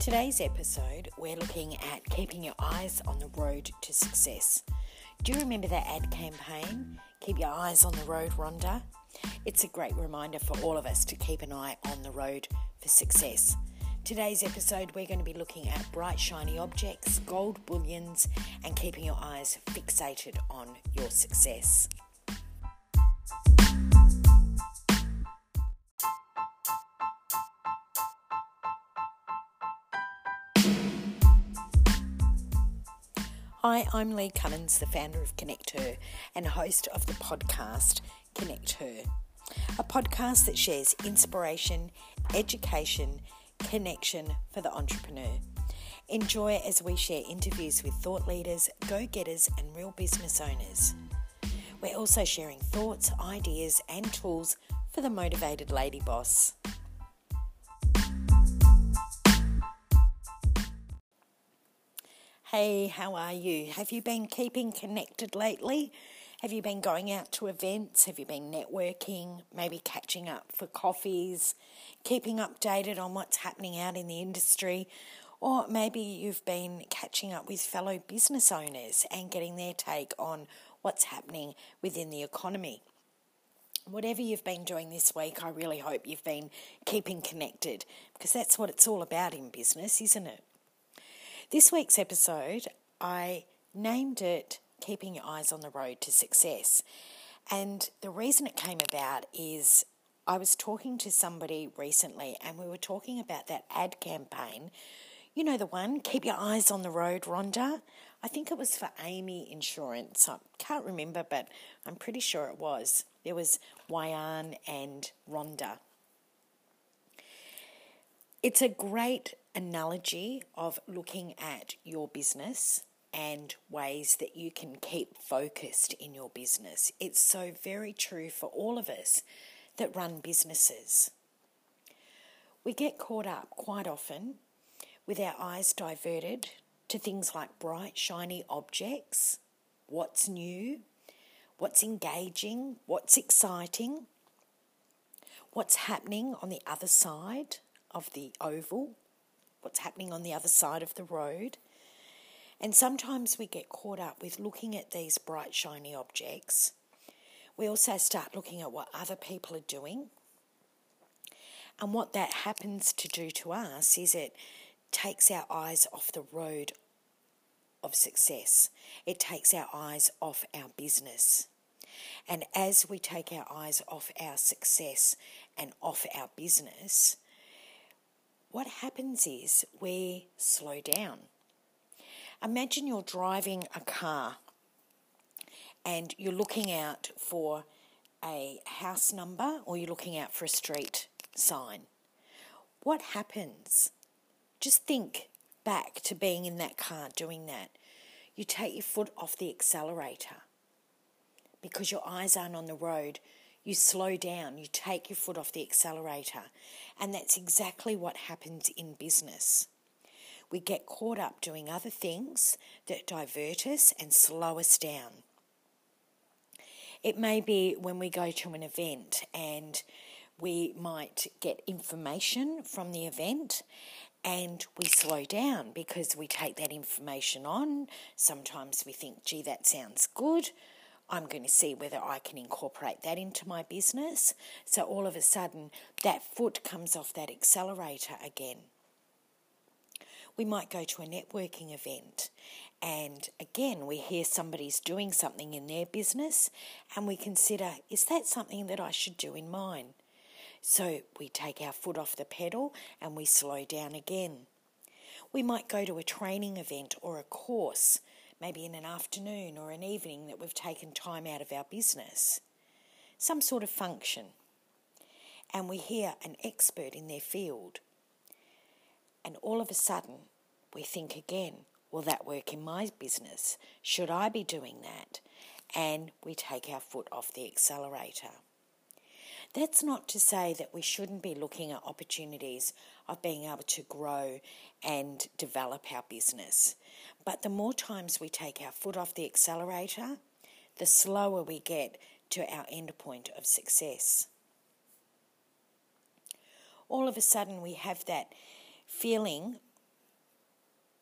Today's episode, we're looking at keeping your eyes on the road to success. Do you remember that ad campaign? Keep your eyes on the road, Rhonda. It's a great reminder for all of us to keep an eye on the road for success. Today's episode, we're going to be looking at bright, shiny objects, gold bullions, and keeping your eyes fixated on your success. Hi, I'm Lee Cummins, the founder of Connect Her and host of the podcast Connect Her, a podcast that shares inspiration, education, connection for the entrepreneur. Enjoy as we share interviews with thought leaders, go getters, and real business owners. We're also sharing thoughts, ideas, and tools for the motivated lady boss. Hey, how are you? Have you been keeping connected lately? Have you been going out to events? Have you been networking? Maybe catching up for coffees? Keeping updated on what's happening out in the industry? Or maybe you've been catching up with fellow business owners and getting their take on what's happening within the economy. Whatever you've been doing this week, I really hope you've been keeping connected because that's what it's all about in business, isn't it? This week's episode, I named it Keeping Your Eyes on the Road to Success. And the reason it came about is I was talking to somebody recently and we were talking about that ad campaign. You know the one, Keep Your Eyes on the Road, Rhonda? I think it was for AAMI Insurance. I can't remember, but I'm pretty sure it was. There was Wayan and Rhonda. It's a great analogy of looking at your business and ways that you can keep focused in your business. It's so very true for all of us that run businesses. We get caught up quite often with our eyes diverted to things like bright, shiny objects, what's new, what's engaging, what's exciting, what's happening on the other side of the oval, what's happening on the other side of the road. And sometimes we get caught up with looking at these bright, shiny objects. We also start looking at what other people are doing. And what that happens to do to us is it takes our eyes off the road of success, it takes our eyes off our business. And as we take our eyes off our success and off our business, what happens is we slow down. Imagine you're driving a car and you're looking out for a house number or you're looking out for a street sign. What happens? Just think back to being in that car doing that. You take your foot off the accelerator because your eyes aren't on the road you slow down, you take your foot off the accelerator. And that's exactly what happens in business. We get caught up doing other things that divert us and slow us down. It may be when we go to an event and we might get information from the event and we slow down because we take that information on. Sometimes we think, gee, that sounds good. I'm going to see whether I can incorporate that into my business. So all of a sudden, that foot comes off that accelerator again. We might go to a networking event and again, we hear somebody's doing something in their business and we consider, is that something that I should do in mine? So we take our foot off the pedal and we slow down again. We might go to a training event or a course maybe in an afternoon or an evening that we've taken time out of our business, some sort of function, and we hear an expert in their field, and all of a sudden we think again, will that work in my business? Should I be doing that? And we take our foot off the accelerator. That's not to say that we shouldn't be looking at opportunities of being able to grow and develop our business. But the more times we take our foot off the accelerator, the slower we get to our end point of success. All of a sudden, we have that feeling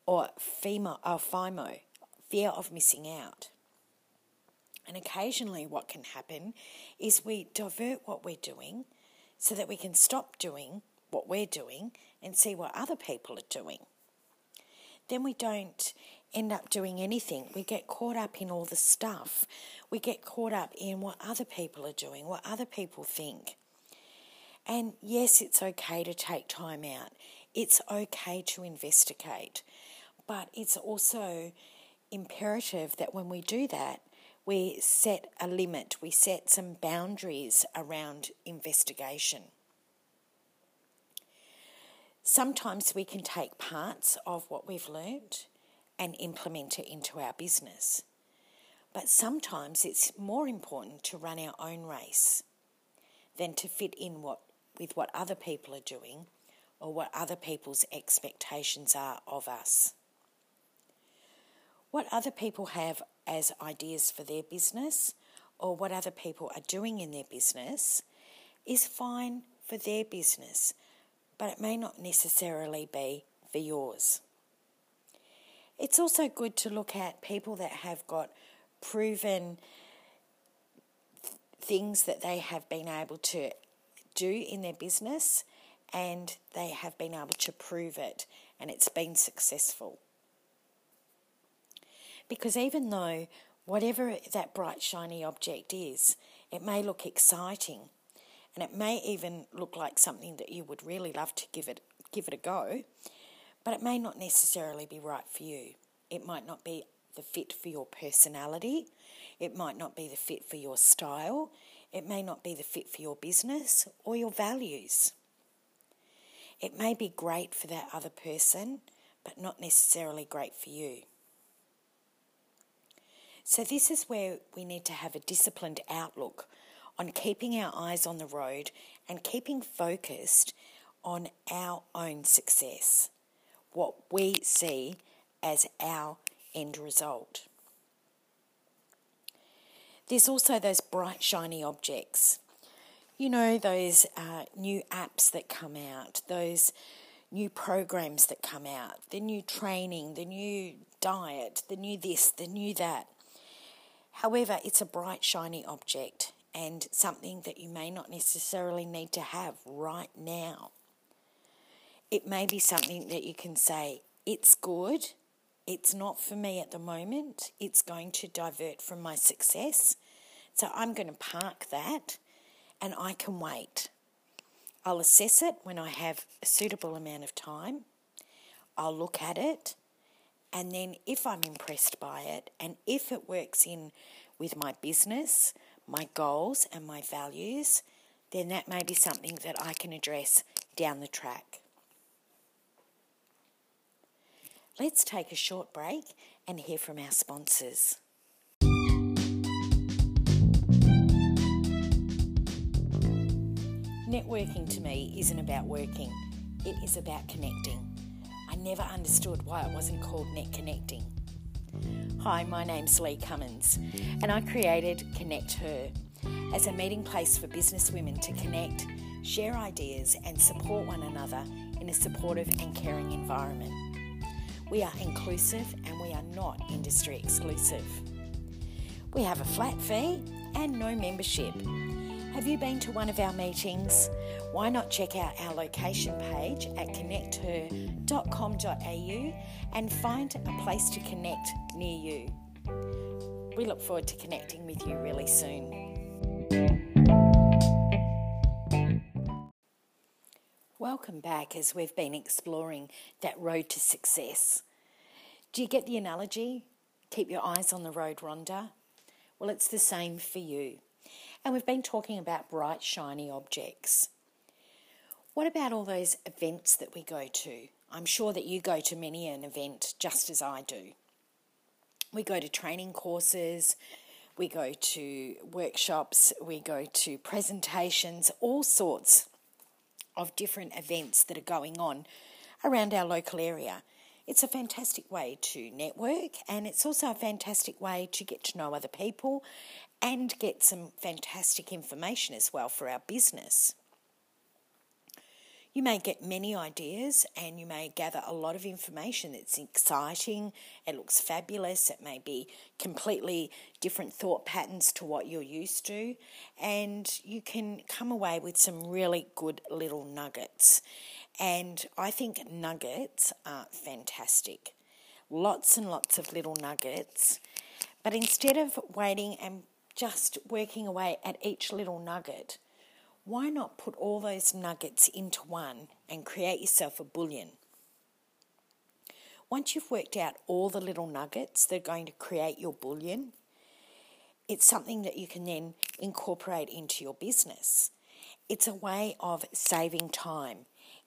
or or FOMO, fear of missing out. And occasionally, what can happen is we divert what we're doing so that we can stop doing what we're doing and see what other people are doing. Then we don't end up doing anything. We get caught up in all the stuff. We get caught up in what other people are doing, what other people think. And yes, it's okay to take time out. It's okay to investigate. But it's also imperative that when we do that, we set a limit, we set some boundaries around investigation. Sometimes we can take parts of what we've learned and implement it into our business. But sometimes it's more important to run our own race than to fit in what, with what other people are doing or what other people's expectations are of us. What other people have as ideas for their business or what other people are doing in their business is fine for their business, but it may not necessarily be for yours. It's also good to look at people that have got proven things that they have been able to do in their business and they have been able to prove it and it's been successful. Because even though whatever that bright, shiny object is, it may look exciting and it may even look like something that you would really love to give it, give it a go, but it may not necessarily be right for you. It might not be the fit for your personality, it might not be the fit for your style, it may not be the fit for your business or your values. It may be great for that other person, but not necessarily great for you. So, this is where we need to have a disciplined outlook on keeping our eyes on the road and keeping focused on our own success, what we see as our end result. There's also those bright, shiny objects. You know, those uh, new apps that come out, those new programs that come out, the new training, the new diet, the new this, the new that. However, it's a bright, shiny object and something that you may not necessarily need to have right now. It may be something that you can say, it's good, it's not for me at the moment, it's going to divert from my success. So I'm going to park that and I can wait. I'll assess it when I have a suitable amount of time. I'll look at it, and then if I'm impressed by it and if it works in with my business, my goals, and my values, then that may be something that I can address down the track. Let's take a short break and hear from our sponsors. Networking to me isn't about working, it is about connecting. Never understood why it wasn't called Net Connecting. Hi, my name's Lee Cummins, and I created Connect Her as a meeting place for business women to connect, share ideas, and support one another in a supportive and caring environment. We are inclusive and we are not industry exclusive. We have a flat fee and no membership. Have you been to one of our meetings? Why not check out our location page at connecther.com.au and find a place to connect near you. We look forward to connecting with you really soon. Welcome back as we've been exploring that road to success. Do you get the analogy? Keep your eyes on the road, Rhonda. Well, it's the same for you. And we've been talking about bright, shiny objects. What about all those events that we go to? I'm sure that you go to many an event just as I do. We go to training courses, we go to workshops, we go to presentations, all sorts of different events that are going on around our local area. It's a fantastic way to network and it's also a fantastic way to get to know other people and get some fantastic information as well for our business. You may get many ideas and you may gather a lot of information that's exciting, it looks fabulous, it may be completely different thought patterns to what you're used to, and you can come away with some really good little nuggets. And I think nuggets are fantastic. Lots and lots of little nuggets. But instead of waiting and just working away at each little nugget, why not put all those nuggets into one and create yourself a bullion? Once you've worked out all the little nuggets that are going to create your bullion, it's something that you can then incorporate into your business. It's a way of saving time.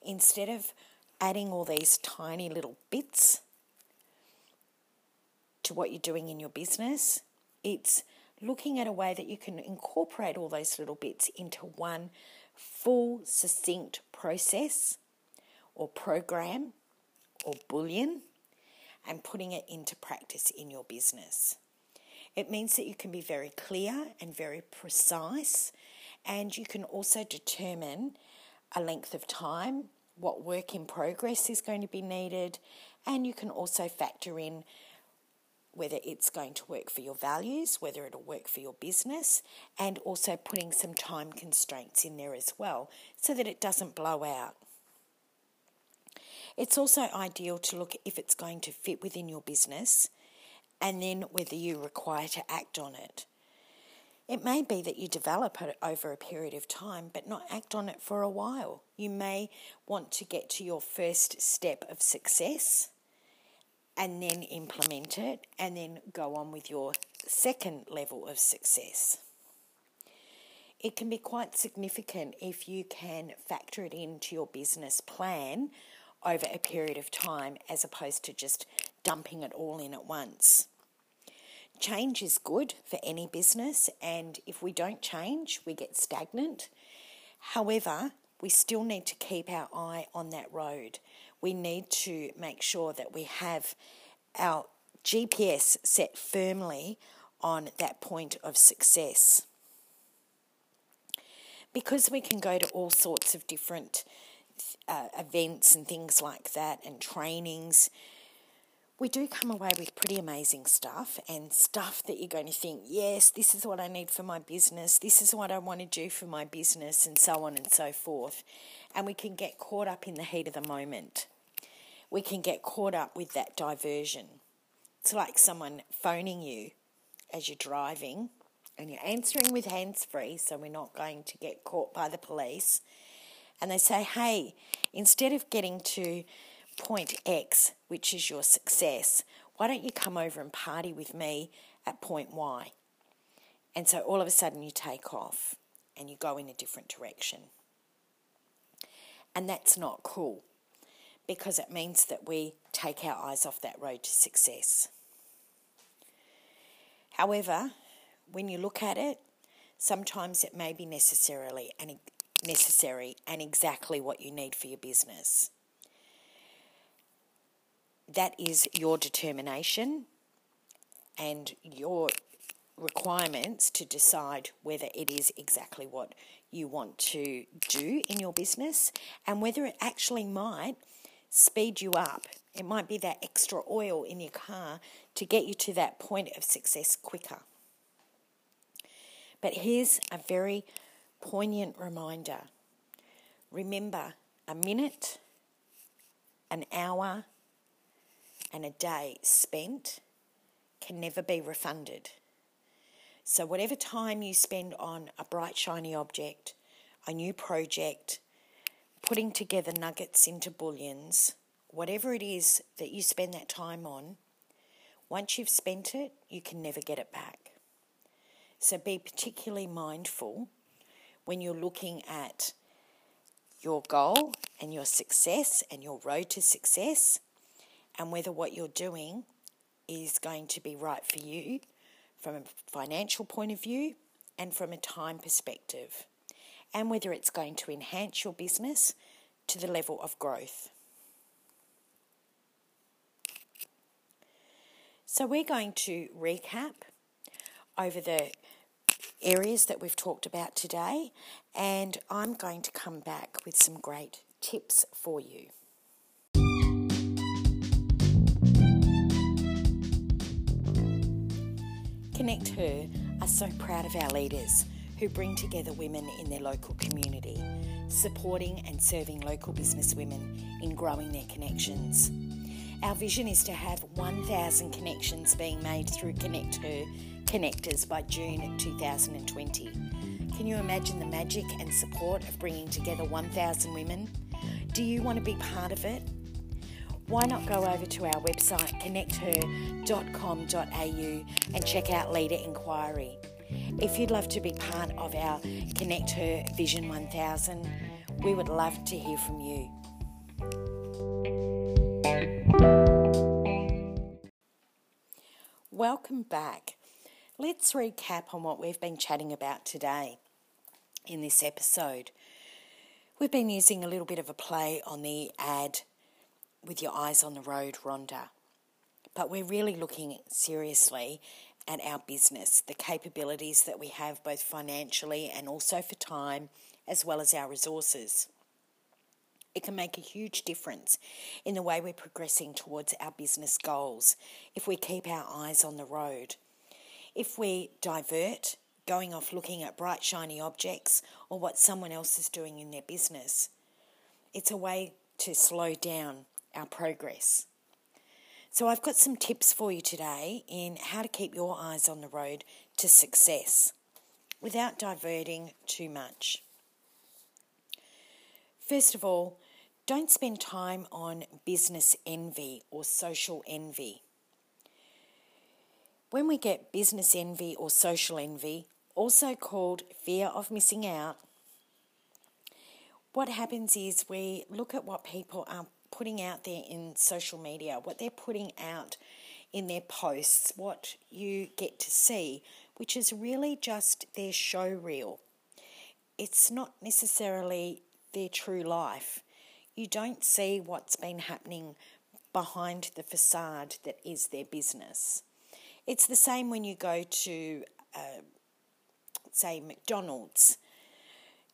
Instead of adding all these tiny little bits to what you're doing in your business, it's looking at a way that you can incorporate all those little bits into one full, succinct process or program or bullion and putting it into practice in your business. It means that you can be very clear and very precise, and you can also determine a length of time, what work in progress is going to be needed, and you can also factor in whether it's going to work for your values, whether it'll work for your business, and also putting some time constraints in there as well so that it doesn't blow out. It's also ideal to look if it's going to fit within your business and then whether you require to act on it. It may be that you develop it over a period of time but not act on it for a while. You may want to get to your first step of success and then implement it and then go on with your second level of success. It can be quite significant if you can factor it into your business plan over a period of time as opposed to just dumping it all in at once. Change is good for any business, and if we don't change, we get stagnant. However, we still need to keep our eye on that road we need to make sure that we have our GPS set firmly on that point of success. Because we can go to all sorts of different uh, events and things like that and trainings, we do come away with pretty amazing stuff and stuff that you're going to think, yes, this is what I need for my business, this is what I want to do for my business, and so on and so forth. And we can get caught up in the heat of the moment we can get caught up with that diversion. It's like someone phoning you as you're driving and you're answering with hands free, so we're not going to get caught by the police. And they say, hey, instead of getting to point X, which is your success, why don't you come over and party with me at point Y? And so all of a sudden you take off and you go in a different direction. And that's not cool because it means that we take our eyes off that road to success. However, when you look at it, sometimes it may be necessarily and necessary and exactly what you need for your business. That is your determination and your requirements to decide whether it is exactly what you want to do in your business and whether it actually might speed you up. It might be that extra oil in your car to get you to that point of success quicker. But here's a very poignant reminder remember, a minute, an hour, and a day spent can never be refunded. So, whatever time you spend on a bright, shiny object, a new project, putting together nuggets into bullions, whatever it is that you spend that time on, once you've spent it, you can never get it back. So be particularly mindful when you're looking at your goal and your success and your road to success and whether what you're doing is going to be right for you from a financial point of view and from a time perspective and whether it's going to enhance your business to the level of growth. So, we're going to recap over the areas that we've talked about today, and I'm going to come back with some great tips for you. Connect Her are so proud of our leaders who bring together women in their local community, supporting and serving local business women in growing their connections. Our vision is to have 1,000 connections being made through Connect Her connectors by June 2020. Can you imagine the magic and support of bringing together 1,000 women? Do you want to be part of it? Why not go over to our website connecther.com.au and check out Leader Inquiry? If you'd love to be part of our Connect Her Vision 1000, we would love to hear from you. Welcome back. Let's recap on what we've been chatting about today in this episode. We've been using a little bit of a play on the ad with your eyes on the road, Rhonda. But we're really looking seriously at our business, the capabilities that we have both financially and also for time, as well as our resources. It can make a huge difference in the way we're progressing towards our business goals if we keep our eyes on the road. If we divert, going off looking at bright, shiny objects or what someone else is doing in their business, it's a way to slow down our progress. So, I've got some tips for you today in how to keep your eyes on the road to success without diverting too much. First of all, don't spend time on business envy or social envy. When we get business envy or social envy, also called fear of missing out, what happens is we look at what people are putting out there in social media, what they're putting out in their posts, what you get to see, which is really just their show reel. It's not necessarily their true life. You don't see what's been happening behind the facade that is their business. It's the same when you go to, uh, say, McDonald's.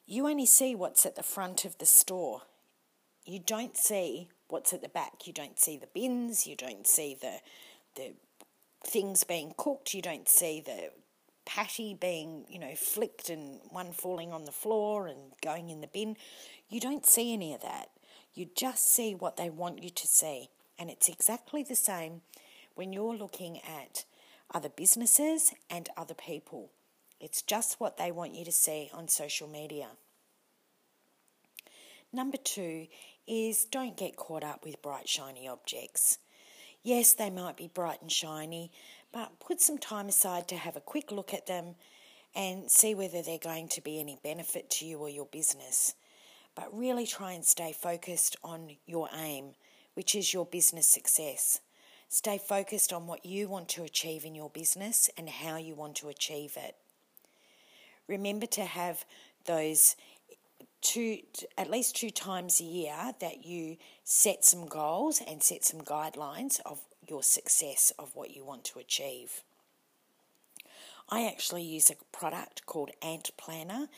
You only see what's at the front of the store you don't see what's at the back. You don't see the bins, you don't see the the things being cooked, you don't see the patty being, you know, flicked and one falling on the floor and going in the bin. You don't see any of that. You just see what they want you to see. And it's exactly the same when you're looking at other businesses and other people. It's just what they want you to see on social media. Number two is don't get caught up with bright, shiny objects. Yes, they might be bright and shiny, but put some time aside to have a quick look at them and see whether they're going to be any benefit to you or your business. But really try and stay focused on your aim, which is your business success. Stay focused on what you want to achieve in your business and how you want to achieve it. Remember to have those two, at least two times a year that you set some goals and set some guidelines of your success of what you want to achieve. I actually use a product called Ant Planner,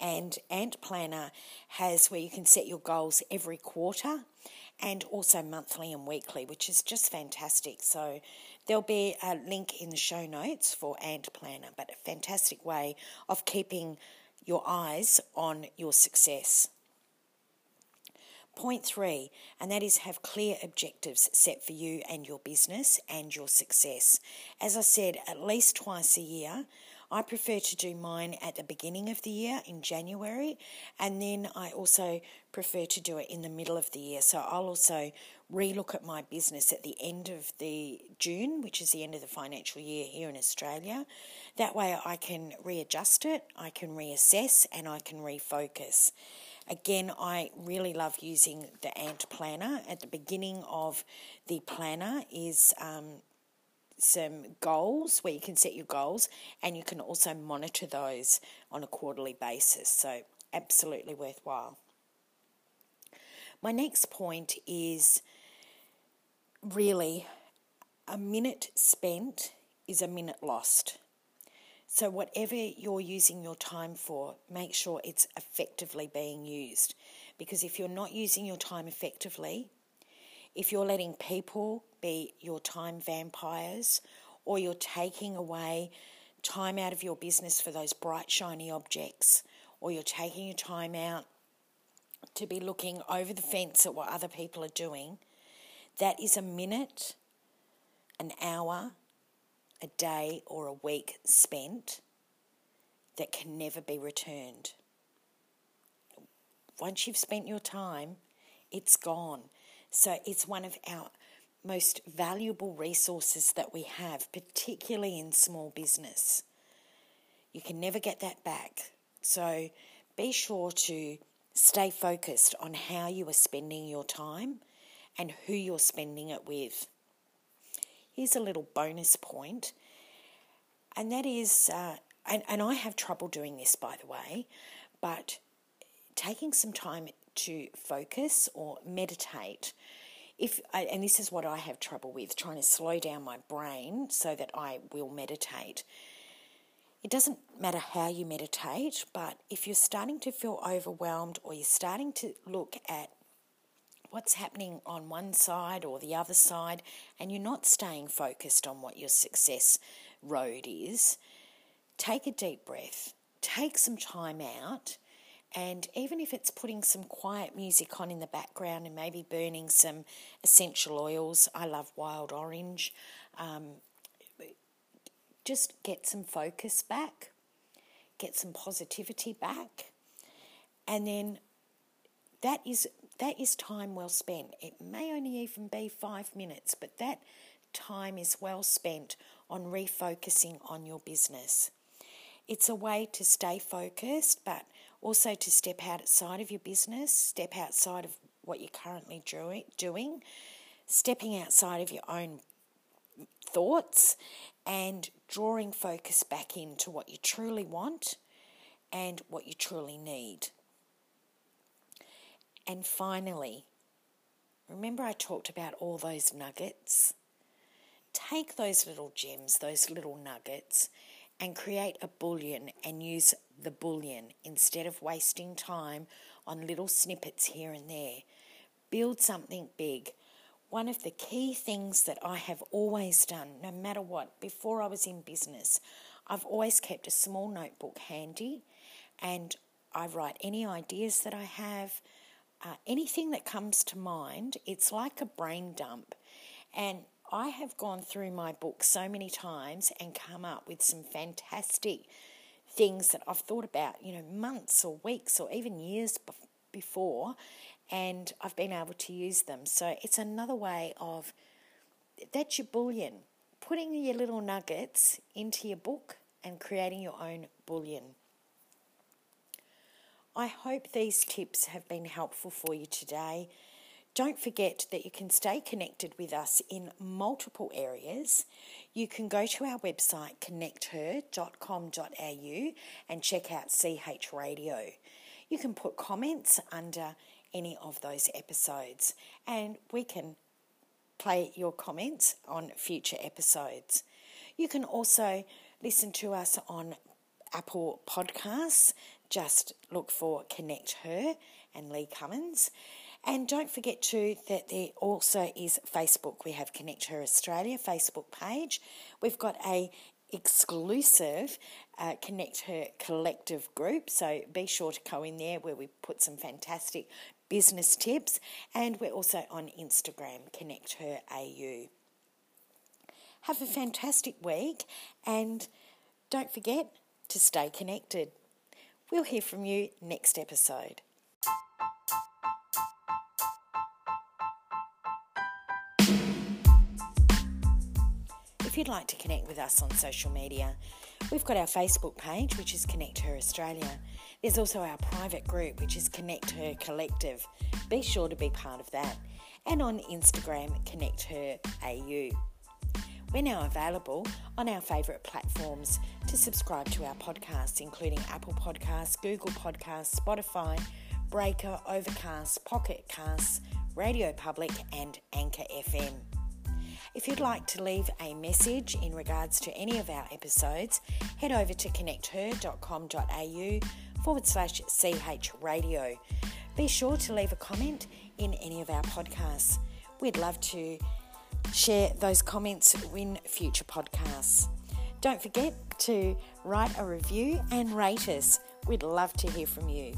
and Ant Planner has where you can set your goals every quarter and also monthly and weekly, which is just fantastic. So there'll be a link in the show notes for Ant Planner, but a fantastic way of keeping your eyes on your success. Point three, and that is have clear objectives set for you and your business and your success. As I said, at least twice a year. I prefer to do mine at the beginning of the year in January, and then I also prefer to do it in the middle of the year. So I'll also relook at my business at the end of the June, which is the end of the financial year here in Australia. That way I can readjust it, I can reassess, and I can refocus. Again, I really love using the Ant Planner. At the beginning of the planner is um, some goals where you can set your goals and you can also monitor those on a quarterly basis. So, absolutely worthwhile. My next point is really a minute spent is a minute lost. So, whatever you're using your time for, make sure it's effectively being used. Because if you're not using your time effectively, if you're letting people be your time vampires, or you're taking away time out of your business for those bright, shiny objects, or you're taking your time out to be looking over the fence at what other people are doing, that is a minute, an hour, a day, or a week spent that can never be returned. Once you've spent your time, it's gone. So it's one of our most valuable resources that we have, particularly in small business. You can never get that back. So be sure to stay focused on how you are spending your time and who you're spending it with. Here's a little bonus point, and that is, uh, and, and I have trouble doing this by the way, but taking some time to focus or meditate if and this is what I have trouble with trying to slow down my brain so that I will meditate. It doesn't matter how you meditate, but if you're starting to feel overwhelmed or you're starting to look at what's happening on one side or the other side and you're not staying focused on what your success road is, take a deep breath, take some time out and even if it's putting some quiet music on in the background and maybe burning some essential oils, I love wild orange, um, just get some focus back, get some positivity back, and then that is that is time well spent. It may only even be five minutes, but that time is well spent on refocusing on your business. It's a way to stay focused, but also to step outside of your business, step outside of what you're currently doing, stepping outside of your own thoughts and drawing focus back into what you truly want and what you truly need. And finally, remember I talked about all those nuggets? Take those little gems, those little nuggets, and create a bullion and use the bullion instead of wasting time on little snippets here and there. Build something big. One of the key things that I have always done, no matter what, before I was in business, I've always kept a small notebook handy and I write any ideas that I have, uh, anything that comes to mind. It's like a brain dump. And I have gone through my book so many times and come up with some fantastic things that I've thought about, you know, months or weeks or even years before, and I've been able to use them. So it's another way of that's your bullion, putting your little nuggets into your book and creating your own bullion. I hope these tips have been helpful for you today. Don't forget that you can stay connected with us in multiple areas. You can go to our website connecther.com.au and check out CH Radio. You can put comments under any of those episodes and we can play your comments on future episodes. You can also listen to us on Apple Podcasts. Just look for Connect Her and Lee Cummins. And don't forget too that there also is Facebook. We have Connect Her Australia Facebook page. We've got a exclusive uh, Connect Her collective group, so be sure to go in there where we put some fantastic business tips. And we're also on Instagram, Connect Her AU. Have a fantastic week and don't forget to stay connected. We'll hear from you next episode. if you'd like to connect with us on social media, we've got our Facebook page, which is Connect Her Australia. There's also our private group, which is Connect Her Collective. Be sure to be part of that. And on Instagram, Connect Her AU. We're now available on our favourite platforms to subscribe to our podcasts, including Apple Podcasts, Google Podcasts, Spotify, Breaker, Overcast, Pocket Casts, Radio Public, and Anchor FM. If you'd like to leave a message in regards to any of our episodes, head over to connecther.com.au forward slash CH radio. Be sure to leave a comment in any of our podcasts. We'd love to share those comments in future podcasts. Don't forget to write a review and rate us. We'd love to hear from you.